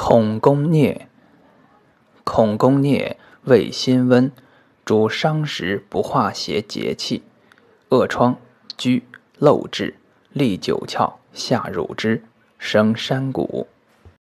孔公疟，孔公疟味辛温，主伤食不化邪节气，恶疮、疽、漏滞、利九窍、下乳汁，生山谷。